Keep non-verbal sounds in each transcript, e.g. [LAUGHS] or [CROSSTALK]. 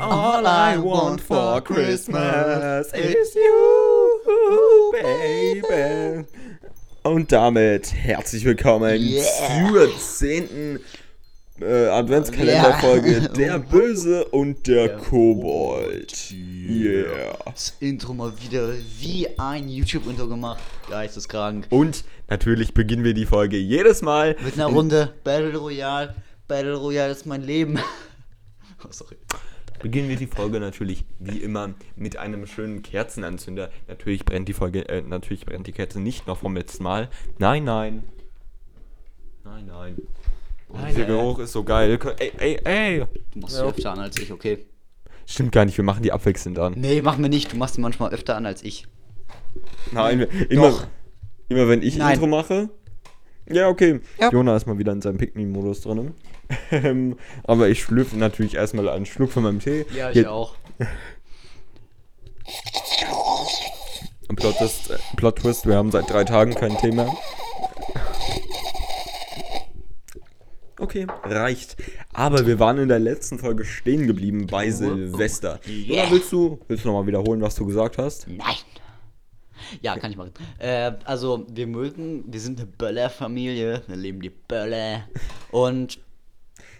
All I want for Christmas is you, baby. Und damit herzlich willkommen Yeah. zur zehnten äh, Adventskalenderfolge Yeah. Der [LAUGHS] Böse und der Kobold. Yeah. Das Intro mal wieder wie ein YouTube-Intro gemacht. Geisteskrank. Und natürlich beginnen wir die Folge jedes Mal Mit einer Runde Battle Royale. Battle Royale ist mein Leben. [LAUGHS] Oh, sorry. Beginnen wir die Folge natürlich wie immer mit einem schönen Kerzenanzünder. Natürlich brennt die Folge, äh, natürlich brennt die Kerze nicht noch vom letzten Mal. Nein, nein. Nein, nein. Nein, Der äh. Geruch ist so geil. Ey, ey, ey. Du machst Ja. sie öfter an als ich, okay? Stimmt gar nicht, wir machen die abwechselnd an. Nee, mach mir nicht. Du machst sie manchmal öfter an als ich. Nein, wir- immer, Doch. Immer wenn ich Nein. Intro mache. Ja, okay. Ja. Jona ist mal wieder in seinem Pick-Me-Modus drin. Ähm, aber ich schlürfe natürlich erstmal einen Schluck von meinem Tee. Ja, ich Hier- auch. [LAUGHS] Plot Twist, äh, Plot Twist, wir haben seit drei Tagen keinen Tee mehr. Okay, reicht. Aber wir waren in der letzten Folge stehen geblieben bei Silvester. Yeah. Oder willst du, willst du nochmal wiederholen, was du gesagt hast? Nein. Ja, kann ich machen. Äh, also, wir mögen, wir sind eine Böller-Familie. Wir leben die Böller. Und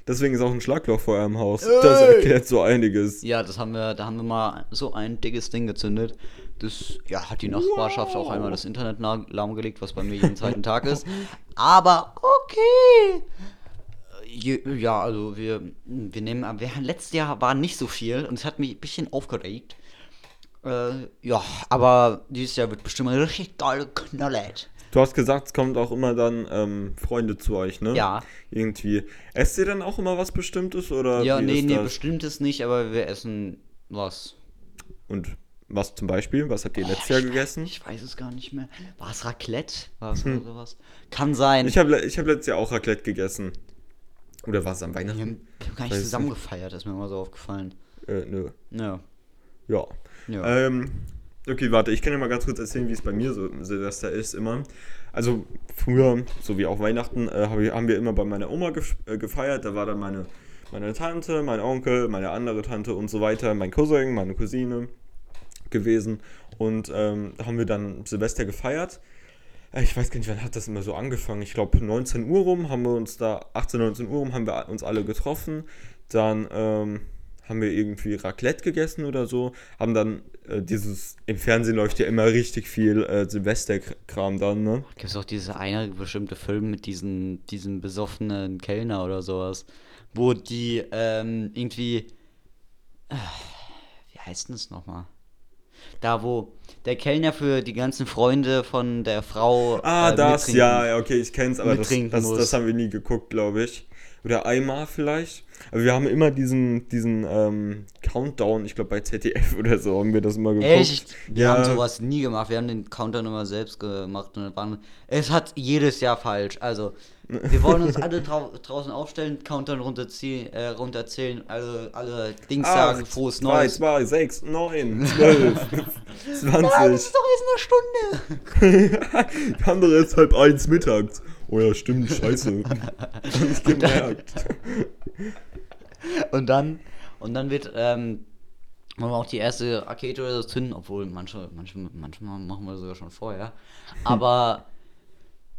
Deswegen ist auch ein Schlagloch vor eurem Haus. Das Ey. erklärt so einiges. Ja, das haben wir, da haben wir mal so ein dickes Ding gezündet. Das ja, hat die Nachbarschaft auch einmal das Internet la- lahmgelegt, was bei mir jeden zweiten Tag ist. Aber okay. Je, ja, also wir, wir nehmen, wir, letztes Jahr war nicht so viel und es hat mich ein bisschen aufgeregt. Äh, ja, aber dieses Jahr wird bestimmt richtig geile Knallert. Du hast gesagt, es kommt auch immer dann ähm, Freunde zu euch, ne? Ja. Irgendwie. Esst ihr dann auch immer was Bestimmtes oder Ja, nee, ist nee, das? bestimmt ist nicht, aber wir essen was. Und was zum Beispiel? Was habt ihr letztes Jahr gegessen? Weiß, ich weiß es gar nicht mehr. War es Raclette? War es oder sowas? Kann sein. Ich habe ich hab letztes Jahr auch Raclette gegessen. Oder war es am wir haben, Weihnachten? wir haben gar nicht Weiß zusammen gefeiert, ist mir mal so aufgefallen. Äh, nö. Ja. Ja. Ja. Ähm, okay, warte, ich kann ja mal ganz kurz erzählen, wie es bei mir so im Silvester ist immer. Also früher, so wie auch Weihnachten, äh, hab ich, haben wir immer bei meiner Oma gef äh, gefeiert. Da war dann meine, meine Tante, mein Onkel, meine andere Tante und so weiter, mein Cousin, meine Cousine gewesen. Und ähm, da haben wir dann Silvester gefeiert. Äh, Ich weiß gar nicht, wann hat das immer so angefangen. Ich glaube 19 Uhr rum haben wir uns da, 18, 19 Uhr rum haben wir uns alle getroffen. Dann ähm, haben wir irgendwie Raclette gegessen oder so. Haben dann äh, dieses, im Fernsehen läuft ja immer richtig viel äh, Silvesterkram dann, ne? Gibt es auch diese eine bestimmte Film mit diesen, diesen besoffenen Kellner oder sowas, wo die ähm, irgendwie. Äh, wie heißt denn das nochmal? Da, wo der Kellner für die ganzen Freunde von der Frau. Ah, äh, das, mittrinken- ja, okay, ich kenn's, aber das, das, das haben wir nie geguckt, glaube ich. Oder einmal vielleicht. Aber wir haben immer diesen, diesen ähm, Countdown, ich glaube bei ZDF oder so haben wir das immer geguckt. Echt? Wir ja, haben sowas nie gemacht. Wir haben den Countdown immer selbst gemacht und waren, es hat jedes Jahr falsch. Also, wir wollen uns alle drau draußen aufstellen, Countdown runterziehen, äh, runterzählen, also alle Dings sagen, frohes 3, Neues. 2, 6, 9, 12, Ja, das 20. ist doch erst eine Stunde. Haben doch jetzt halb eins mittags. Oh ja, stimmt, scheiße. Hab nicht [LAUGHS] gemerkt. [LAUGHS] Und dann, und dann wird, ähm, wollen wir auch die erste Rakete oder so zünden, obwohl manche, manche, manchmal machen wir das sogar schon vorher. Aber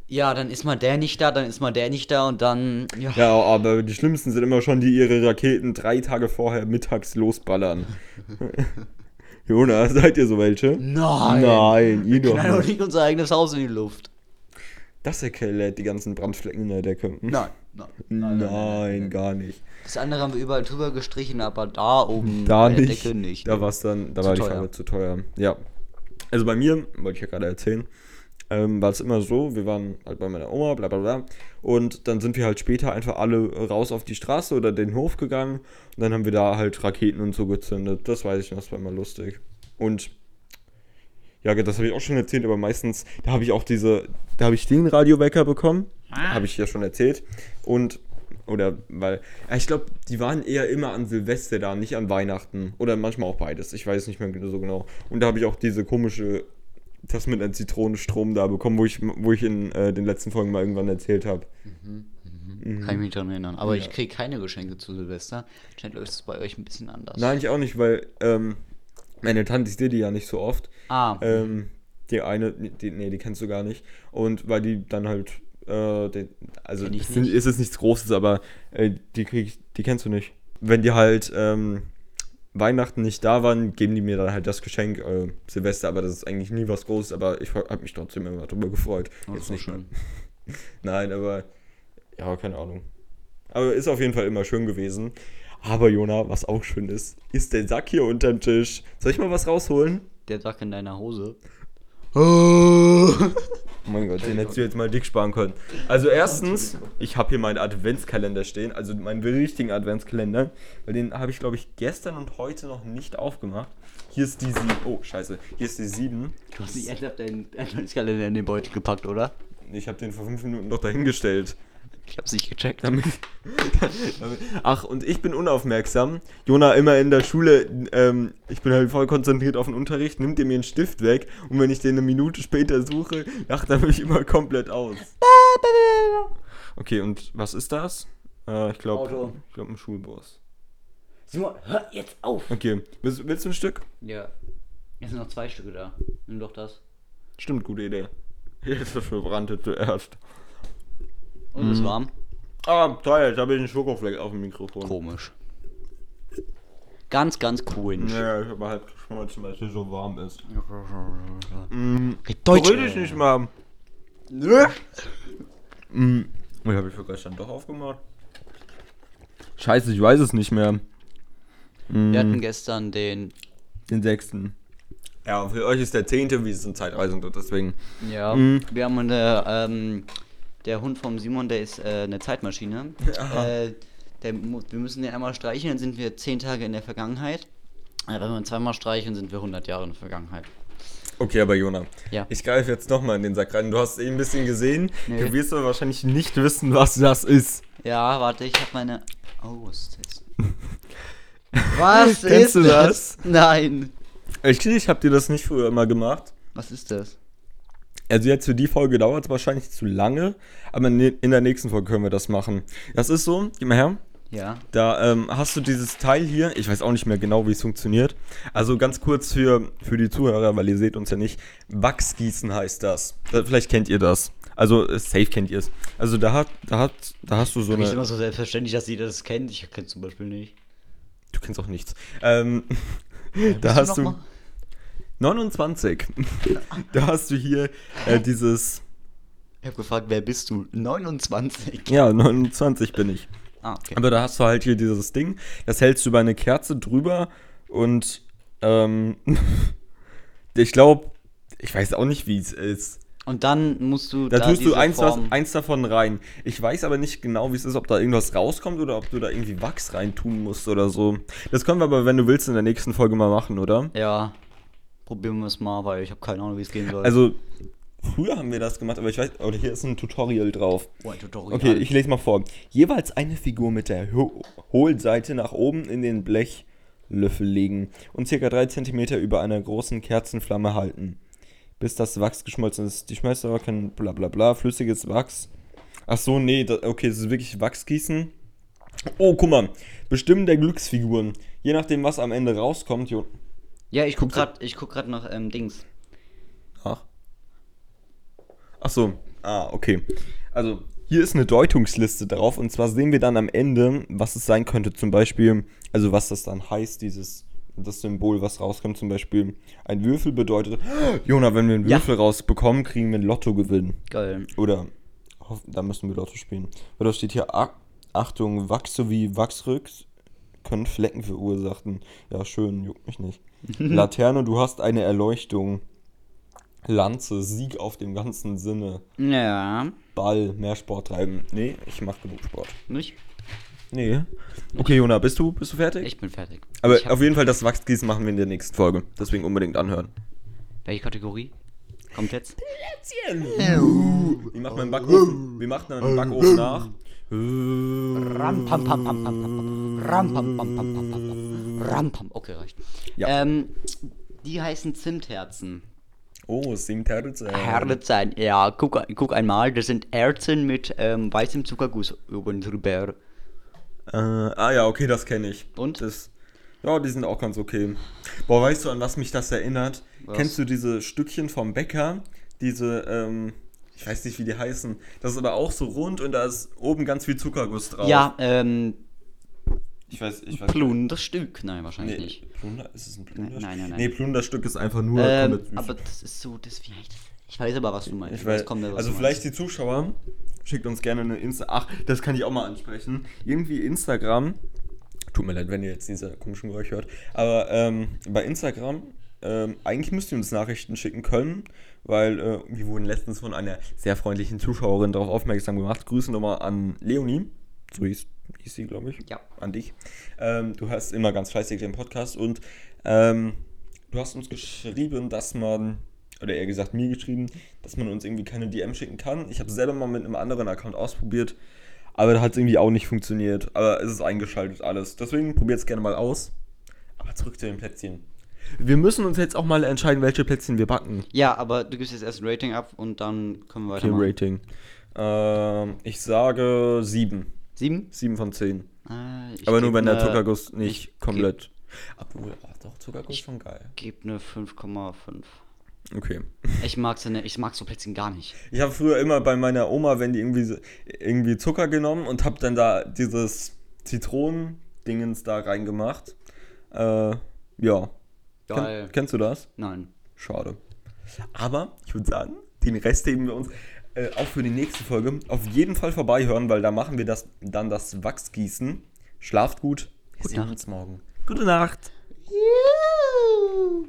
ja, dann ist mal der nicht da, dann ist mal der nicht da und dann, ja. Ja, aber die schlimmsten sind immer schon, die ihre Raketen drei Tage vorher mittags losballern. [LAUGHS] Jonas, seid ihr so welche? Nein! Nein, ihr doch nicht. nicht unser eigenes Haus in die Luft. Das erklärt die ganzen Brandflecken in der Decke. Nein, nein. Nein, gar nicht. Das andere haben wir überall drüber gestrichen, aber da oben Da bei der nicht. Decke nicht. Da war es dann, da Zu war die teuer. Farbe zu teuer. Ja. Also bei mir, wollte ich ja gerade erzählen, ähm, war es immer so, wir waren halt bei meiner Oma, bla bla bla. Und dann sind wir halt später einfach alle raus auf die Straße oder den Hof gegangen. Und dann haben wir da halt Raketen und so gezündet. Das weiß ich noch, das war immer lustig. Und ja, das habe ich auch schon erzählt, aber meistens, da habe ich auch diese, da habe ich den Radiowecker bekommen. Ah. Habe ich ja schon erzählt. Und, oder, weil, ich glaube, die waren eher immer an Silvester da, nicht an Weihnachten. Oder manchmal auch beides. Ich weiß nicht mehr so genau. Und da habe ich auch diese komische, das mit einem Zitronenstrom da bekommen, wo ich, wo ich in äh, den letzten Folgen mal irgendwann erzählt habe. Kann ich mich daran erinnern. Aber ich Ja. kriege keine Geschenke zu Silvester. Scheint euch das bei euch ein bisschen anders. Nein, ich auch nicht, weil ähm, meine Tante, ich sehe die ja nicht so oft. Ah, Ähm, die eine, die, nee, die kennst du gar nicht. Und weil die dann halt, äh, den, also sind, ist es nichts Großes, aber äh, die krieg ich, die kennst du nicht. Wenn die halt ähm, Weihnachten nicht da waren, geben die mir dann halt das Geschenk äh, Silvester, aber das ist eigentlich nie was Großes, aber ich habe mich trotzdem immer darüber gefreut. das Jetzt nicht schön. [LAUGHS] Nein, aber ja, keine Ahnung. Aber ist auf jeden Fall immer schön gewesen. Aber Jona, was auch schön ist, ist der Sack hier unterm Tisch. Soll ich mal was rausholen? Der Sack in deiner Hose. Oh [LAUGHS] mein Gott, den hättest du jetzt mal dick sparen können. Also erstens, ich habe hier meinen Adventskalender stehen, also meinen richtigen Adventskalender, weil den habe ich glaube ich gestern und heute noch nicht aufgemacht. Hier ist die 7. Oh, scheiße. Hier ist die 7. Du hast nicht ernsthaft deinen Adventskalender in den Beutel gepackt, oder? Ich habe den vor fünf Minuten noch dahingestellt. Ich hab's nicht gecheckt. Damit, damit, [LAUGHS] ach, und ich bin unaufmerksam. Jona immer in der Schule, ähm, ich bin halt voll konzentriert auf den Unterricht, nimmt er mir einen Stift weg und wenn ich den eine Minute später suche, lacht er mich immer komplett aus. Okay, und was ist das? Äh, ich glaube, ich glaube ein Schulbus. Simon, hör jetzt auf! Okay, willst, willst du ein Stück? Ja. Jetzt sind noch zwei Stücke da. Nimm doch das. Stimmt, gute Idee. [LAUGHS] Jetzt das verbrannte zuerst. Und ist warm? Ah, toll, jetzt habe ich einen Schokofleck auf dem Mikrofon. Komisch. Ganz, ganz komisch. Ja, ich habe halt geschmolzen, weil es hier so warm ist. Deutsch. Berühr dich nicht mal. Nö. Mm. Ich habe ich für gestern doch aufgemacht. Scheiße, ich weiß es nicht mehr. Mm. Wir hatten gestern den. Den sechsten. Ja, für euch ist der zehnte, wie es in Zeitreisen tut, deswegen. Ja. Mhm. Wir haben eine. Ähm, der Hund vom Simon, der ist äh, eine Zeitmaschine. Äh, der, wir müssen den einmal streicheln, dann sind wir zehn Tage in der Vergangenheit. Äh, wenn wir ihn zweimal streicheln, sind wir 100 Jahre in der Vergangenheit. Okay, aber Jona, Ja. ich greife jetzt nochmal in den Sack rein. Du hast eben ein bisschen gesehen. Nee. Du wirst aber wahrscheinlich nicht wissen, was das ist. Ja, warte, ich habe meine. Oh, was ist das? [LAUGHS] Was Kennst ist du das? Nein. Ich, ich habe dir das nicht früher immer gemacht. Was ist das? Also jetzt für die Folge dauert es wahrscheinlich zu lange, aber in in der nächsten Folge können wir das machen. Das ist so, gib mal her. Ja. Da ähm, hast du dieses Teil hier. Ich weiß auch nicht mehr genau, wie es funktioniert. Also ganz kurz für, für die Zuhörer, weil ihr seht uns ja nicht. Wachsgießen heißt das. Äh, Vielleicht kennt ihr das. Also äh, safe kennt ihr es. Also da hat, da hat, da hast du so mich ist eine. immer so selbstverständlich, dass jeder das kennt. Ich kenne zum Beispiel nicht. Du kennst auch nichts. Ähm, [LAUGHS] da Bist hast du? 29. [LAUGHS] da hast du hier äh, dieses. Ich habe gefragt, wer bist du? 29. Ja, 29 bin ich. Ah, okay. Aber da hast du halt hier dieses Ding, das hältst du über eine Kerze drüber und ähm, [LAUGHS] ich glaube, ich weiß auch nicht, wie es ist. Und dann musst du Da, tust du eins, was, eins davon rein. Ich weiß aber nicht genau, wie es ist, ob da irgendwas rauskommt oder ob du da irgendwie Wachs reintun musst oder so. Das können wir aber, wenn du willst, in der nächsten Folge mal machen, oder? Ja. Probieren wir es mal, weil ich habe keine Ahnung, wie es gehen soll. Also, früher haben wir das gemacht, aber ich weiß, oder hier ist ein Tutorial drauf. oh, ein Tutorial. Okay, ich lese mal vor. Jeweils eine Figur mit der Ho Hohlseite nach oben in den Blechlöffel legen und circa 3 cm über einer großen Kerzenflamme halten, bis das Wachs geschmolzen ist. Die Schmelzdauer kann bla bla bla, flüssiges Wachs. Ach so, nee, da, okay, das ist wirklich Wachsgießen. Oh, guck mal. Bestimmen der Glücksfiguren. Je nachdem, was am Ende rauskommt. Jo Ja, ich guck grad, ich guck grad nach ähm, Dings. Ach. Ach so. Ah, okay. Also, hier ist eine Deutungsliste drauf. Und zwar sehen wir dann am Ende, was es sein könnte. Zum Beispiel, also was das dann heißt, dieses das Symbol, was rauskommt. Zum Beispiel, ein Würfel bedeutet, [GASPS] Jona, wenn wir einen Ja. Würfel rausbekommen, kriegen wir einen Lottogewinn. Geil. Oder, da müssen wir Lotto spielen. Oder steht hier, Achtung, Wachs sowie Wachsrücks können Flecken verursachen. Ja, schön, juckt mich nicht. [LAUGHS] Laterne, du hast eine Erleuchtung. Lanze, Sieg auf dem ganzen Sinne. Ja. Ball, mehr Sport treiben. Nee, ich mach genug Sport. Nicht? Nee. Okay, Jona, bist du, bist du fertig? Ich bin fertig. Aber ich hab, auf jeden Fall das Wachsgießen machen wir in der nächsten Folge. Deswegen unbedingt anhören. welche Kategorie? Kommt jetzt? Wie macht man einen Backofen? Wie macht man einen Backofen nach? Ram, pam, pam, pam, pam, pam, pam. Ram, pam, pam, pam, pam, pam, pam. Ram, pam. Okay, reicht. Ja. Ähm, die heißen Zimtherzen. Oh, sieben Herzen. Herzen, ja, guck, guck einmal, das sind Herzen mit ähm, weißem Zuckerguss oben drüber. Äh, ah ja, okay, das kenne ich. Und? Das, ja, die sind auch ganz okay. Boah, weißt du, an was mich das erinnert? Was? Kennst du diese Stückchen vom Bäcker? Diese, ähm, ich weiß nicht, wie die heißen. Das ist aber auch so rund und da ist oben ganz viel Zuckerguss drauf. Ja, ähm, ich weiß, ich weiß. Plunderstück. Nein, wahrscheinlich Nee, nicht. Plunder? Ist es ein Plunder? Nein, nein, nein. Nee, Plunderstück ist einfach nur Ähm, aber das ist so, das das? Ich weiß aber, was du meinst. Ich weiß, kommt was also vielleicht die Zuschauer, schickt uns gerne eine Insta. Ach, das kann ich auch mal ansprechen. Irgendwie Instagram. Tut mir leid, wenn ihr jetzt diese komischen Geräusche hört. Aber ähm, bei Instagram, ähm, eigentlich müsst ihr uns Nachrichten schicken können, weil äh, wir wurden letztens von einer sehr freundlichen Zuschauerin darauf aufmerksam gemacht. Grüße nochmal an Leonie. So hieß, hieß sie, glaube ich. Ja. An dich. Ähm, du hörst immer ganz fleißig den Podcast und ähm, du hast uns geschrieben, dass man, oder eher gesagt mir geschrieben, dass man uns irgendwie keine DM schicken kann. Ich habe selber mal mit einem anderen Account ausprobiert, aber da hat es irgendwie auch nicht funktioniert. Aber es ist eingeschaltet alles. Deswegen probiert es gerne mal aus. Aber zurück zu den Plätzchen. Wir müssen uns jetzt auch mal entscheiden, welche Plätzchen wir backen. Ja, aber du gibst jetzt erst ein Rating ab und dann können wir Okay, weitermachen. Rating. Ähm, ich sage 7. Sieben? 7 von 10. Äh, ich Aber nur wenn der ne- Zuckerguss nicht ich komplett. Obwohl, ach doch, Zuckerguss ist schon geil. Gib eine 5,5. Okay. Ich mag so ne, ich mag so Plätzchen gar nicht. Ich habe früher immer bei meiner Oma, wenn die irgendwie, irgendwie Zucker genommen und habe dann da dieses Zitronendingens da reingemacht. Äh, ja. Geil. Ken, kennst du das? Nein. Schade. Aber ich würde sagen, den Rest heben wir uns äh, auch für die nächste Folge auf jeden Fall vorbeihören, weil da machen wir das dann das Wachsgießen. Schlaft gut. Wir Gute sehen Nacht. uns morgen. Gute Nacht. Juhu.